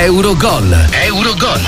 Eurogol. Eurogol.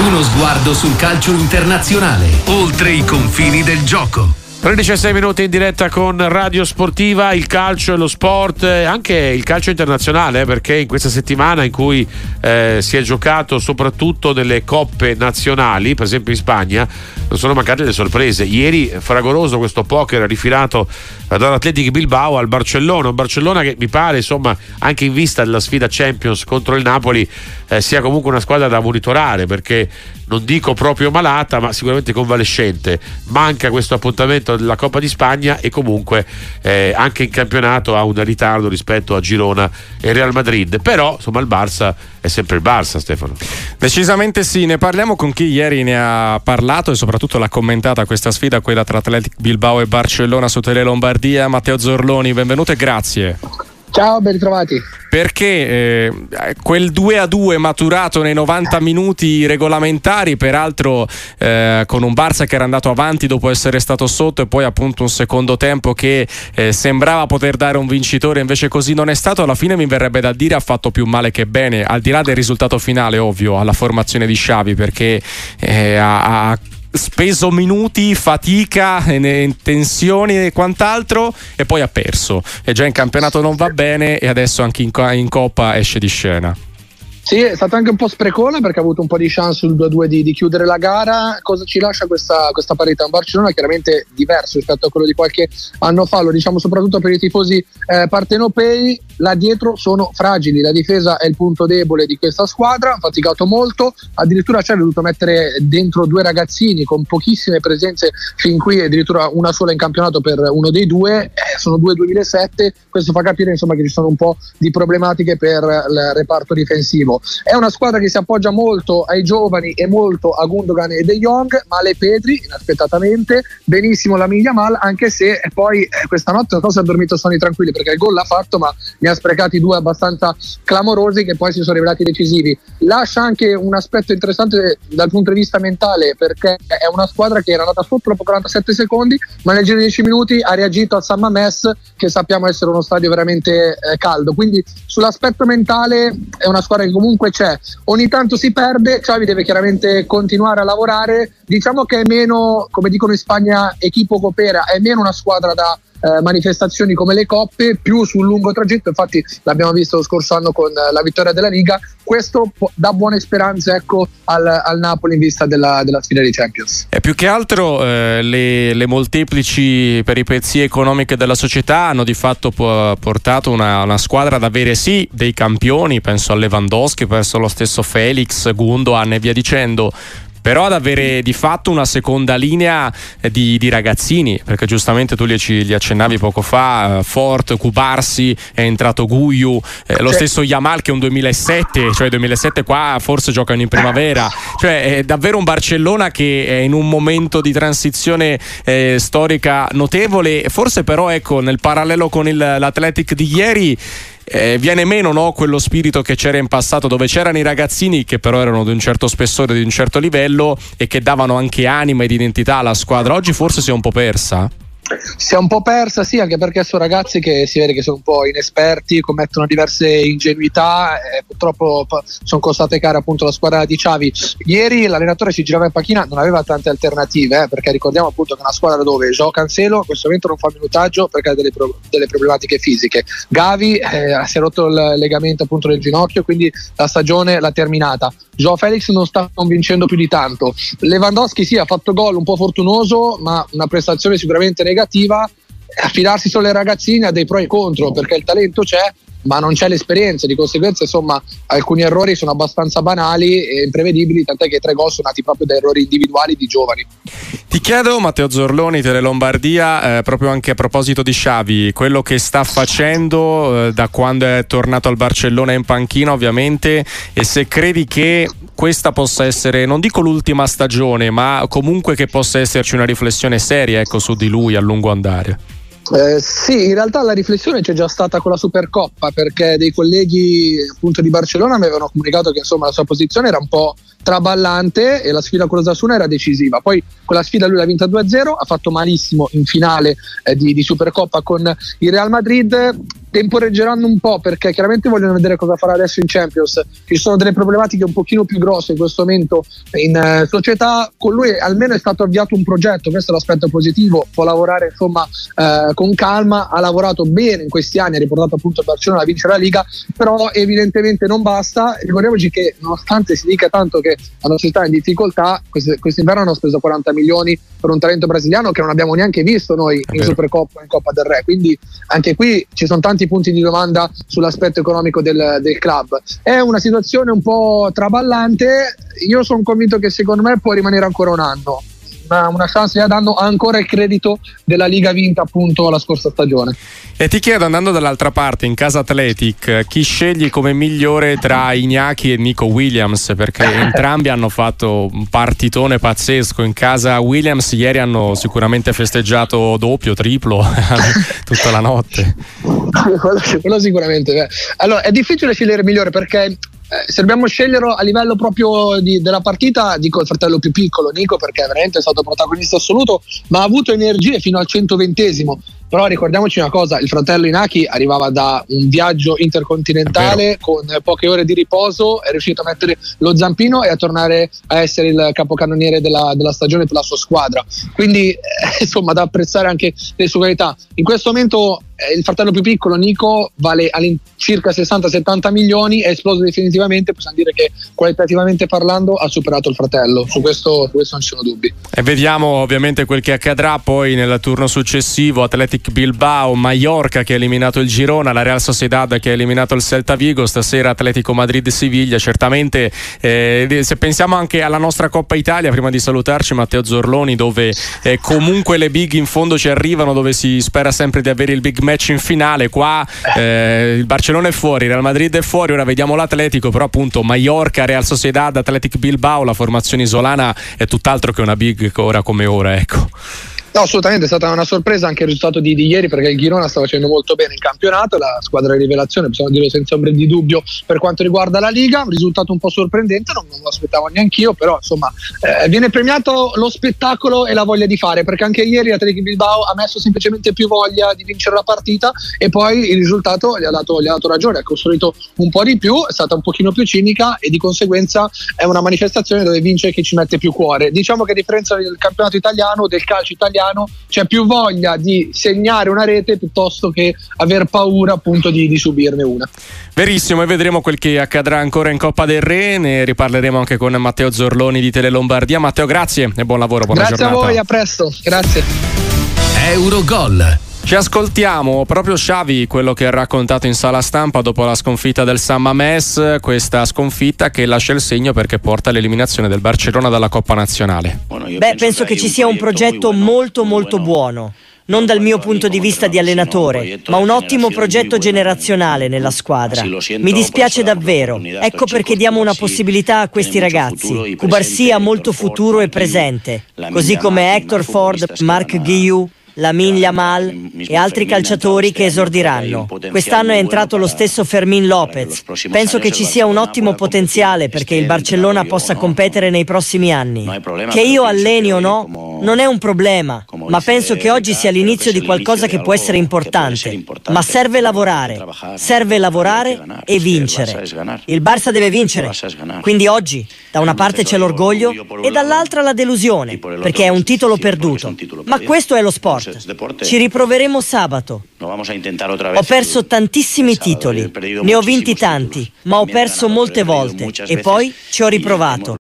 Uno sguardo sul calcio internazionale, oltre i confini del gioco. 13 minuti in diretta con Radio Sportiva, il calcio e lo sport, anche il calcio internazionale, eh, perché in questa settimana in cui eh, si è giocato soprattutto nelle coppe nazionali, per esempio in Spagna, non sono mancate le sorprese. Ieri fragoroso questo poker rifilato dall'Atletic Bilbao al Barcellona, un Barcellona che mi pare, insomma, anche in vista della sfida Champions contro il Napoli, eh, sia comunque una squadra da monitorare perché non dico proprio malata, ma sicuramente convalescente. Manca questo appuntamento della Coppa di Spagna e comunque eh, anche in campionato ha un ritardo rispetto a Girona e Real Madrid. Però insomma il Barça è sempre il Barça, Stefano. Decisamente sì, ne parliamo con chi ieri ne ha parlato e soprattutto l'ha commentata questa sfida, quella tra Atletic Bilbao e Barcellona su Tele Lombardia. Matteo Zorloni, benvenuto e grazie. Ciao, ben ritrovati. Perché eh, quel 2 a 2 maturato nei 90 minuti regolamentari, peraltro eh, con un Barça che era andato avanti dopo essere stato sotto e poi appunto un secondo tempo che eh, sembrava poter dare un vincitore, invece così non è stato, alla fine mi verrebbe da dire ha fatto più male che bene, al di là del risultato finale ovvio, alla formazione di Xavi perché eh, ha, ha speso minuti, fatica, tensioni e quant'altro e poi ha perso. E già in campionato non va bene e adesso anche in, in Coppa esce di scena. Sì, è stata anche un po' sprecona perché ha avuto un po' di chance sul 2-2 di, di chiudere la gara. Cosa ci lascia questa, questa parità? Un Barcellona chiaramente diverso rispetto a quello di qualche anno fa, lo diciamo soprattutto per i tifosi eh, partenopei. Là dietro sono fragili, la difesa è il punto debole di questa squadra, ha faticato molto, addirittura ci ha dovuto mettere dentro due ragazzini con pochissime presenze fin qui, addirittura una sola in campionato per uno dei due, eh, sono due 2007, questo fa capire insomma, che ci sono un po' di problematiche per il reparto difensivo obiettivo. È una squadra che si appoggia molto ai giovani e molto a Gundogan e De Jong, ma le Pedri, inaspettatamente, benissimo la Miglia Mal, anche se poi eh, questa notte non so se ha dormito sonni tranquilli perché il gol l'ha fatto, ma ne ha sprecati due abbastanza clamorosi che poi si sono rivelati decisivi. Lascia anche un aspetto interessante dal punto di vista mentale perché è una squadra che era andata sotto dopo 47 secondi, ma nel giro di 10 minuti ha reagito al San Mamés che sappiamo essere uno stadio veramente eh, caldo. Quindi sull'aspetto mentale è una squadra che comunque comunque c'è. Ogni tanto si perde, Xavi deve chiaramente continuare a lavorare. Diciamo che è meno, come dicono in Spagna, equipo coopera, è meno una squadra da eh, manifestazioni come le coppe più sul lungo tragitto. Infatti l'abbiamo visto lo scorso anno con la vittoria della Liga. Questo dà buone speranze ecco, al, al, Napoli in vista della, della sfida di Champions. E più che altro eh, le, le, molteplici peripezie economiche della società hanno di fatto portato una, una, squadra ad avere sì dei campioni penso a Lewandowski penso allo stesso Felix Gundogan e via dicendo però ad avere di fatto una seconda linea di, di ragazzini, perché giustamente tu li, li accennavi poco fa, uh, Fort, Cubarsi, è entrato Guiu, eh, lo stesso Yamal che è un 2007, cioè 2007 qua forse giocano in primavera, cioè è davvero un Barcellona che è in un momento di transizione eh, storica notevole, forse però ecco nel parallelo con il, l'Athletic di ieri eh, viene meno no, quello spirito che c'era in passato dove c'erano i ragazzini che però erano di un certo spessore, di un certo livello e che davano anche anima ed identità alla squadra. Oggi forse si è un po' persa si è un po' persa, sì, anche perché sono ragazzi che si vede che sono un po' inesperti, commettono diverse ingenuità e purtroppo sono costate care appunto la squadra di Ciavi. Ieri l'allenatore si girava in panchina, non aveva tante alternative, eh, perché ricordiamo appunto che è una squadra dove Gio Cancelo in questo momento non fa minutaggio perché ha delle, pro- delle problematiche fisiche. Gavi eh, si è rotto il legamento appunto del ginocchio, quindi la stagione l'ha terminata. Joao Felix non sta convincendo più di tanto. Lewandowski sì, ha fatto gol un po' fortunoso, ma una prestazione sicuramente negativa. Affidarsi solo ai ragazzini ha dei pro e contro perché il talento c'è, ma non c'è l'esperienza, di conseguenza insomma alcuni errori sono abbastanza banali e imprevedibili, tant'è che i tre gol sono nati proprio da errori individuali di giovani. Ti chiedo Matteo Zorloni, Tele Lombardia, eh, proprio anche a proposito di Xavi, quello che sta facendo eh, da quando è tornato al Barcellona in panchina ovviamente e se credi che questa possa essere, non dico l'ultima stagione, ma comunque che possa esserci una riflessione seria ecco, su di lui a lungo andare. Eh, sì, in realtà la riflessione c'è già stata con la Supercoppa perché dei colleghi appunto di Barcellona mi avevano comunicato che insomma la sua posizione era un po' traballante e la sfida con lo Zasuna era decisiva. Poi quella sfida lui l'ha vinta 2-0, ha fatto malissimo in finale eh, di, di Supercoppa con il Real Madrid temporeggeranno un po' perché chiaramente vogliono vedere cosa farà adesso in Champions. Ci sono delle problematiche un pochino più grosse in questo momento in eh, società. Con lui almeno è stato avviato un progetto, questo è l'aspetto positivo. Può lavorare insomma eh, con calma. Ha lavorato bene in questi anni, ha riportato appunto il Barcellona a vincere la Liga, però evidentemente non basta. Ricordiamoci che nonostante si dica tanto che la società è in difficoltà, quest'inverno hanno speso 40 milioni per un talento brasiliano che non abbiamo neanche visto noi in Supercoppa in Coppa del Re. Quindi anche qui ci sono tanti punti di domanda sull'aspetto economico del, del club. È una situazione un po' traballante. Io sono convinto che secondo me può rimanere ancora un anno una, una chance gli danno ancora il credito della Liga vinta appunto la scorsa stagione. E ti chiedo, andando dall'altra parte, in casa Athletic, chi scegli come migliore tra Ignaki e Nico Williams? Perché entrambi hanno fatto un partitone pazzesco. In casa Williams ieri hanno sicuramente festeggiato doppio, triplo, tutta la notte. quello, quello sicuramente. Allora, è difficile scegliere migliore perché eh, se dobbiamo scegliere a livello proprio di, della partita, dico il fratello più piccolo, Nico, perché veramente è stato protagonista assoluto, ma ha avuto energie fino al 120esimo. Però ricordiamoci una cosa, il fratello Inaki arrivava da un viaggio intercontinentale con poche ore di riposo, è riuscito a mettere lo zampino e a tornare a essere il capocannoniere della, della stagione per la sua squadra. Quindi eh, insomma da apprezzare anche le sue qualità. In questo momento il fratello più piccolo, Nico, vale all'incirca 60-70 milioni, è esploso definitivamente, possiamo dire che qualitativamente parlando ha superato il fratello, su questo, su questo non ci sono dubbi. E vediamo ovviamente quel che accadrà poi nel turno successivo, Athletic Bilbao, Mallorca che ha eliminato il Girona, la Real Sociedad che ha eliminato il Celta Vigo, stasera Atletico Madrid-Siviglia, certamente eh, se pensiamo anche alla nostra Coppa Italia, prima di salutarci Matteo Zorloni, dove eh, comunque le big in fondo ci arrivano, dove si spera sempre di avere il big match in finale. Qua eh, il Barcellona è fuori, il Real Madrid è fuori. Ora vediamo l'Atletico, però appunto Mallorca, Real Sociedad, Athletic Bilbao, la formazione isolana è tutt'altro che una big ora come ora. Ecco. No, assolutamente, è stata una sorpresa anche il risultato di, di, ieri perché il Girona sta facendo molto bene in campionato, la squadra di rivelazione, possiamo dirlo senza ombra di dubbio per quanto riguarda la Liga, un risultato un po' sorprendente, non, non lo aspettavo neanche io, però insomma eh, viene premiato lo spettacolo e la voglia di fare perché anche ieri Atletico Bilbao ha messo semplicemente più voglia di vincere la partita e poi il risultato gli ha dato, gli ha dato ragione, ha costruito un po' di più, è stata un pochino più cinica e di conseguenza è una manifestazione dove vince chi ci mette più cuore. Diciamo che a differenza del campionato italiano, del calcio italiano, italiano c'è più voglia di segnare una rete piuttosto che aver paura appunto di, di subirne una. Verissimo e vedremo quel che accadrà ancora in Coppa del Re, ne riparleremo anche con Matteo Zorloni di Tele Lombardia. Matteo grazie e buon lavoro, buona grazie giornata. Grazie a voi, a presto, grazie. Eurogol. Ci ascoltiamo proprio Xavi, quello che ha raccontato in sala stampa dopo la sconfitta del San Mamés, questa sconfitta che lascia il segno perché porta all'eliminazione del Barcellona dalla Coppa Nazionale. Beh, penso che ci sia un progetto molto molto buono. Non dal mio punto di vista di allenatore, ma un ottimo progetto generazionale nella squadra. Mi dispiace davvero. Ecco perché diamo una possibilità a questi ragazzi. Cubarsi ha molto futuro e presente, così come Hector Ford, Mark Guillou. Lamin Yamal e altri calciatori che esordiranno. Quest'anno è entrato lo stesso Fermin Lopez. Penso che ci sia un ottimo potenziale perché il Barcellona possa competere nei prossimi anni. Che io alleni o no non è un problema, ma penso che oggi sia l'inizio di qualcosa che può essere importante. Ma serve lavorare, serve lavorare e vincere. Il Barça deve vincere. Quindi oggi da una parte c'è l'orgoglio e dall'altra la delusione, perché è un titolo perduto. Ma questo è lo sport. Ci riproveremo sabato. Ho perso tantissimi titoli, ne ho vinti tanti, ma ho perso molte volte e poi ci ho riprovato.